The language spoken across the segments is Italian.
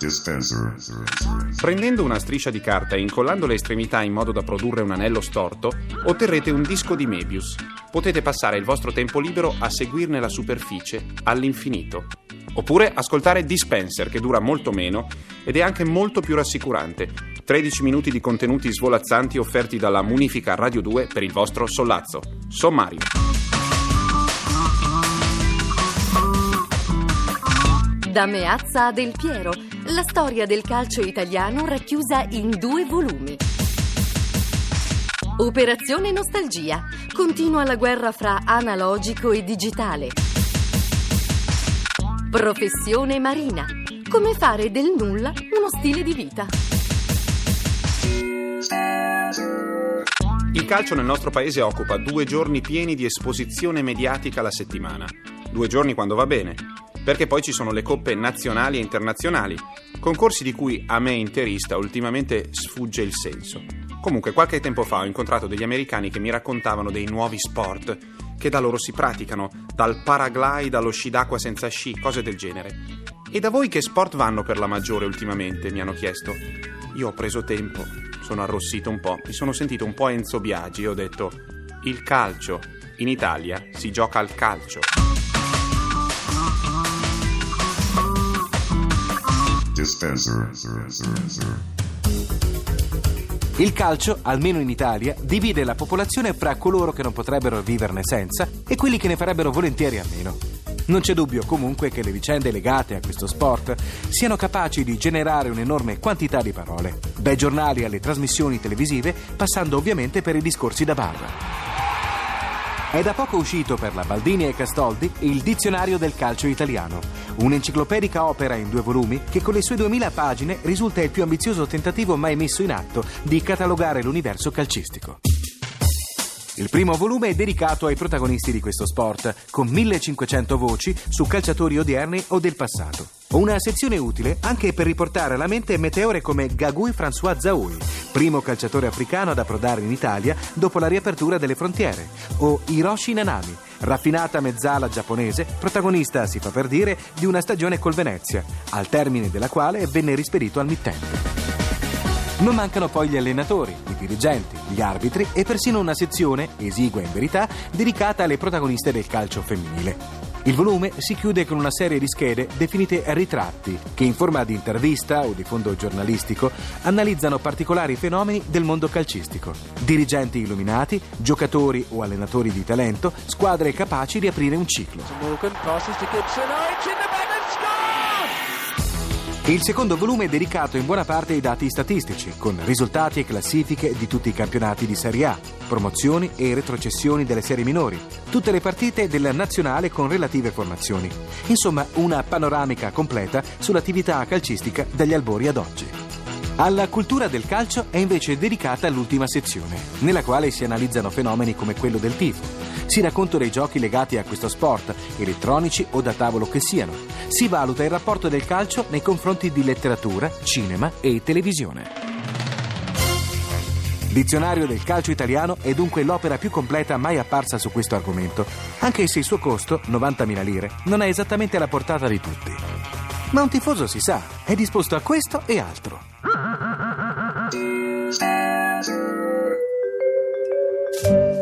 Dispenser. Prendendo una striscia di carta e incollando le estremità in modo da produrre un anello storto, otterrete un disco di Mebius. Potete passare il vostro tempo libero a seguirne la superficie all'infinito. Oppure ascoltare Dispenser, che dura molto meno ed è anche molto più rassicurante. 13 minuti di contenuti svolazzanti offerti dalla Munifica Radio 2 per il vostro sollazzo. Sommario. Da Meazza a Del Piero, la storia del calcio italiano racchiusa in due volumi. Operazione Nostalgia. Continua la guerra fra analogico e digitale. Professione marina. Come fare del nulla uno stile di vita. Il calcio nel nostro paese occupa due giorni pieni di esposizione mediatica alla settimana. Due giorni quando va bene, perché poi ci sono le coppe nazionali e internazionali, concorsi di cui a me interista ultimamente sfugge il senso. Comunque, qualche tempo fa ho incontrato degli americani che mi raccontavano dei nuovi sport che da loro si praticano, dal paraglide allo sci d'acqua senza sci, cose del genere. E da voi che sport vanno per la maggiore ultimamente? mi hanno chiesto. Io ho preso tempo, sono arrossito un po', mi sono sentito un po' Enzo Biagi e ho detto: il calcio. In Italia si gioca al calcio. Dispenser. Il calcio, almeno in Italia, divide la popolazione fra coloro che non potrebbero viverne senza e quelli che ne farebbero volentieri a meno. Non c'è dubbio comunque che le vicende legate a questo sport siano capaci di generare un'enorme quantità di parole, dai giornali alle trasmissioni televisive, passando ovviamente per i discorsi da bar. È da poco uscito per la Baldini e Castoldi il Dizionario del calcio italiano, un'enciclopedica opera in due volumi che con le sue 2000 pagine risulta il più ambizioso tentativo mai messo in atto di catalogare l'universo calcistico. Il primo volume è dedicato ai protagonisti di questo sport, con 1500 voci su calciatori odierni o del passato. Una sezione utile anche per riportare alla mente meteore come Gagui François Zaoui, primo calciatore africano ad approdare in Italia dopo la riapertura delle frontiere, o Hiroshi Nanami, raffinata mezzala giapponese, protagonista, si fa per dire, di una stagione col Venezia, al termine della quale venne rispedito al mittente. Non mancano poi gli allenatori, i dirigenti, gli arbitri e persino una sezione, esigua in verità, dedicata alle protagoniste del calcio femminile. Il volume si chiude con una serie di schede definite ritratti, che in forma di intervista o di fondo giornalistico analizzano particolari fenomeni del mondo calcistico. Dirigenti illuminati, giocatori o allenatori di talento, squadre capaci di aprire un ciclo. Il secondo volume è dedicato in buona parte ai dati statistici, con risultati e classifiche di tutti i campionati di Serie A, promozioni e retrocessioni delle serie minori, tutte le partite della nazionale con relative formazioni. Insomma, una panoramica completa sull'attività calcistica dagli albori ad oggi. Alla cultura del calcio è invece dedicata l'ultima sezione, nella quale si analizzano fenomeni come quello del tifo. Si raccontano i giochi legati a questo sport, elettronici o da tavolo che siano. Si valuta il rapporto del calcio nei confronti di letteratura, cinema e televisione. Dizionario del calcio italiano è dunque l'opera più completa mai apparsa su questo argomento, anche se il suo costo, 90.000 lire, non è esattamente alla portata di tutti. Ma un tifoso si sa, è disposto a questo e altro.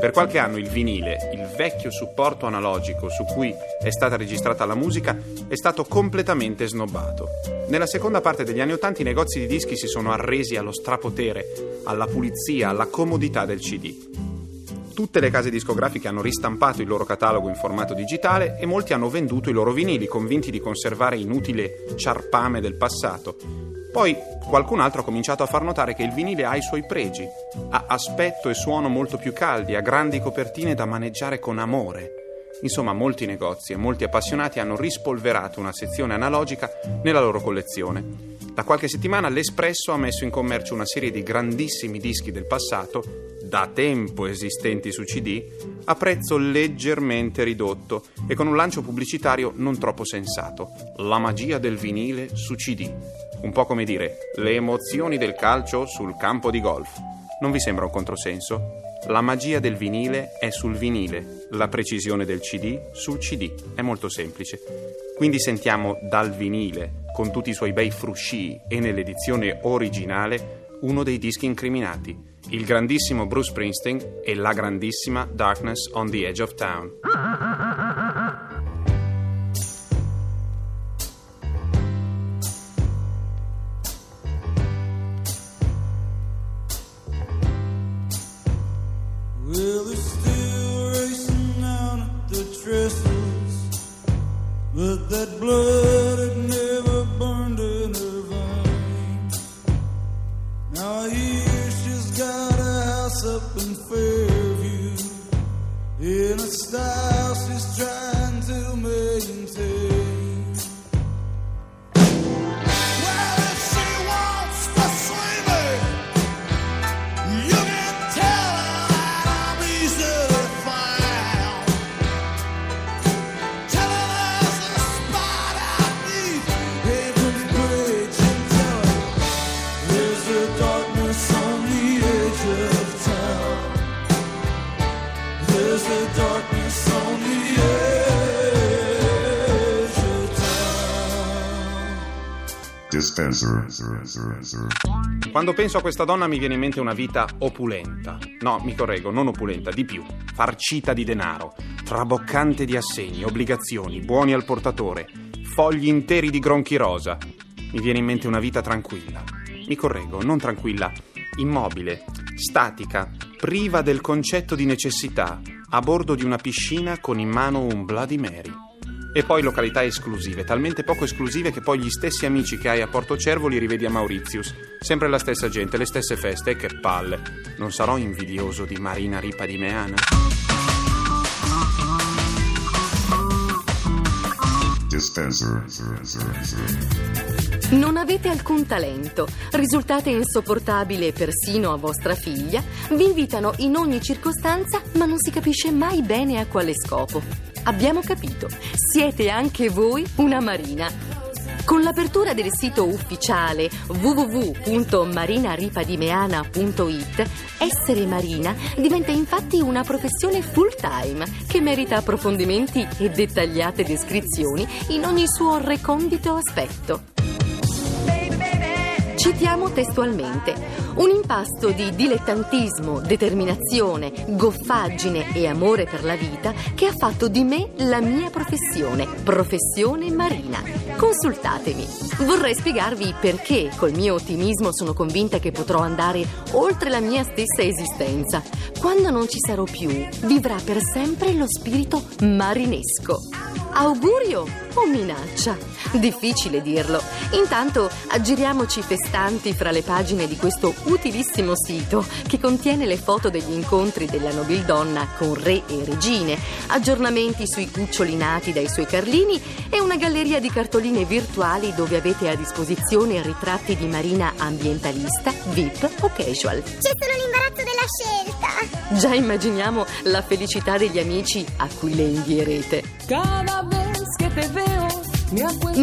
Per qualche anno il vinile, il vecchio supporto analogico su cui è stata registrata la musica, è stato completamente snobbato. Nella seconda parte degli anni Ottanta i negozi di dischi si sono arresi allo strapotere, alla pulizia, alla comodità del CD. Tutte le case discografiche hanno ristampato il loro catalogo in formato digitale e molti hanno venduto i loro vinili, convinti di conservare inutile ciarpame del passato. Poi qualcun altro ha cominciato a far notare che il vinile ha i suoi pregi, ha aspetto e suono molto più caldi, ha grandi copertine da maneggiare con amore. Insomma, molti negozi e molti appassionati hanno rispolverato una sezione analogica nella loro collezione. Da qualche settimana l'Espresso ha messo in commercio una serie di grandissimi dischi del passato da tempo esistenti su CD, a prezzo leggermente ridotto e con un lancio pubblicitario non troppo sensato. La magia del vinile su CD. Un po' come dire le emozioni del calcio sul campo di golf. Non vi sembra un controsenso? La magia del vinile è sul vinile, la precisione del CD sul CD. È molto semplice. Quindi sentiamo dal vinile, con tutti i suoi bei frusci e nell'edizione originale, uno dei dischi incriminati, il grandissimo Bruce Springsteen e la grandissima Darkness on the Edge of Town. Up in Fairview, in a style Dispenser. Quando penso a questa donna mi viene in mente una vita opulenta. No, mi correggo, non opulenta, di più. Farcita di denaro, traboccante di assegni, obbligazioni, buoni al portatore, fogli interi di gronchi rosa. Mi viene in mente una vita tranquilla. Mi correggo, non tranquilla, immobile, statica, priva del concetto di necessità, a bordo di una piscina con in mano un Bloody Mary. E poi località esclusive, talmente poco esclusive che poi gli stessi amici che hai a Porto Cervo li rivedi a Mauritius. Sempre la stessa gente, le stesse feste, e che palle. Non sarò invidioso di Marina Ripa di Meana? Non avete alcun talento, risultate insopportabile persino a vostra figlia, vi invitano in ogni circostanza ma non si capisce mai bene a quale scopo. Abbiamo capito, siete anche voi una marina. Con l'apertura del sito ufficiale www.marinaripadimeana.it, essere marina diventa infatti una professione full time che merita approfondimenti e dettagliate descrizioni in ogni suo recondito aspetto. Citiamo testualmente: un impasto di dilettantismo, determinazione, goffaggine e amore per la vita che ha fatto di me la mia professione, professione marina. Consultatemi. Vorrei spiegarvi perché col mio ottimismo sono convinta che potrò andare oltre la mia stessa esistenza. Quando non ci sarò più, vivrà per sempre lo spirito marinesco. Augurio o minaccia? Difficile dirlo. Intanto aggiriamoci festanti fra le pagine di questo utilissimo sito che contiene le foto degli incontri della nobildonna con re e regine, aggiornamenti sui cuccioli nati dai suoi carlini e una galleria di cartoline virtuali dove avete a disposizione ritratti di marina ambientalista, VIP o casual. C'è solo l'imbarazzo della scelta. Già immaginiamo la felicità degli amici a cui le invierete. Cada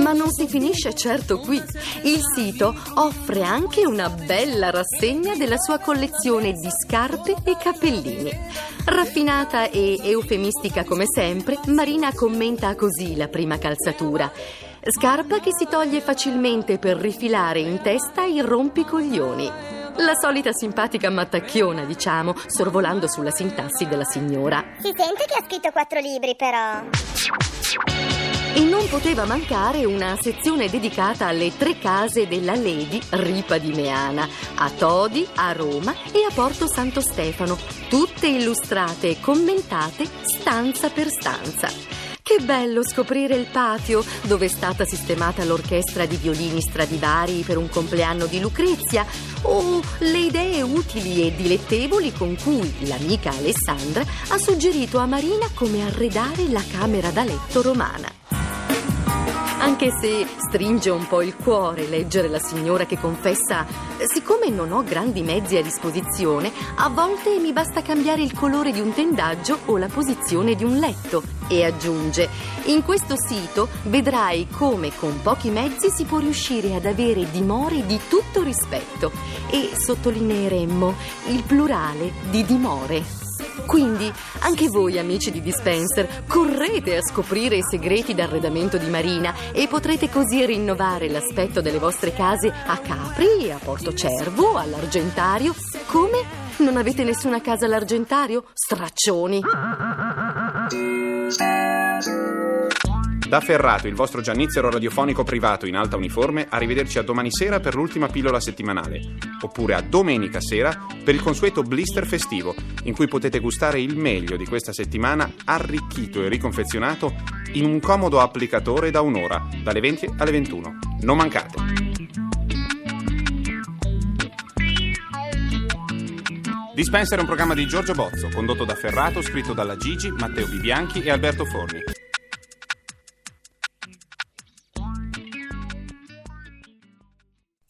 Ma non si finisce certo qui. Il sito offre anche una bella rassegna della sua collezione di scarpe e cappellini. Raffinata e eufemistica come sempre, Marina commenta così la prima calzatura. Scarpa che si toglie facilmente per rifilare in testa i rompicoglioni. La solita simpatica mattacchiona, diciamo, sorvolando sulla sintassi della signora. Si sente che ha scritto quattro libri, però. E non poteva mancare una sezione dedicata alle tre case della Lady Ripa di Meana, a Todi, a Roma e a Porto Santo Stefano, tutte illustrate e commentate stanza per stanza. Che bello scoprire il patio dove è stata sistemata l'orchestra di violini Stradivari per un compleanno di Lucrezia o le idee utili e dilettevoli con cui l'amica Alessandra ha suggerito a Marina come arredare la camera da letto romana. Anche se stringe un po' il cuore leggere la signora che confessa, siccome non ho grandi mezzi a disposizione, a volte mi basta cambiare il colore di un tendaggio o la posizione di un letto. E aggiunge, in questo sito vedrai come con pochi mezzi si può riuscire ad avere dimore di tutto rispetto. E sottolineeremmo il plurale di dimore. Quindi, anche voi amici di Dispenser, correte a scoprire i segreti d'arredamento di Marina e potrete così rinnovare l'aspetto delle vostre case a Capri, a Portocervo, all'Argentario. Come? Non avete nessuna casa all'Argentario? Straccioni! Da Ferrato, il vostro giannizzero radiofonico privato in alta uniforme, arrivederci a domani sera per l'ultima pillola settimanale, oppure a domenica sera per il consueto blister festivo, in cui potete gustare il meglio di questa settimana arricchito e riconfezionato in un comodo applicatore da un'ora, dalle 20 alle 21. Non mancate! Dispenser è un programma di Giorgio Bozzo, condotto da Ferrato, scritto dalla Gigi, Matteo Bibianchi e Alberto Forni.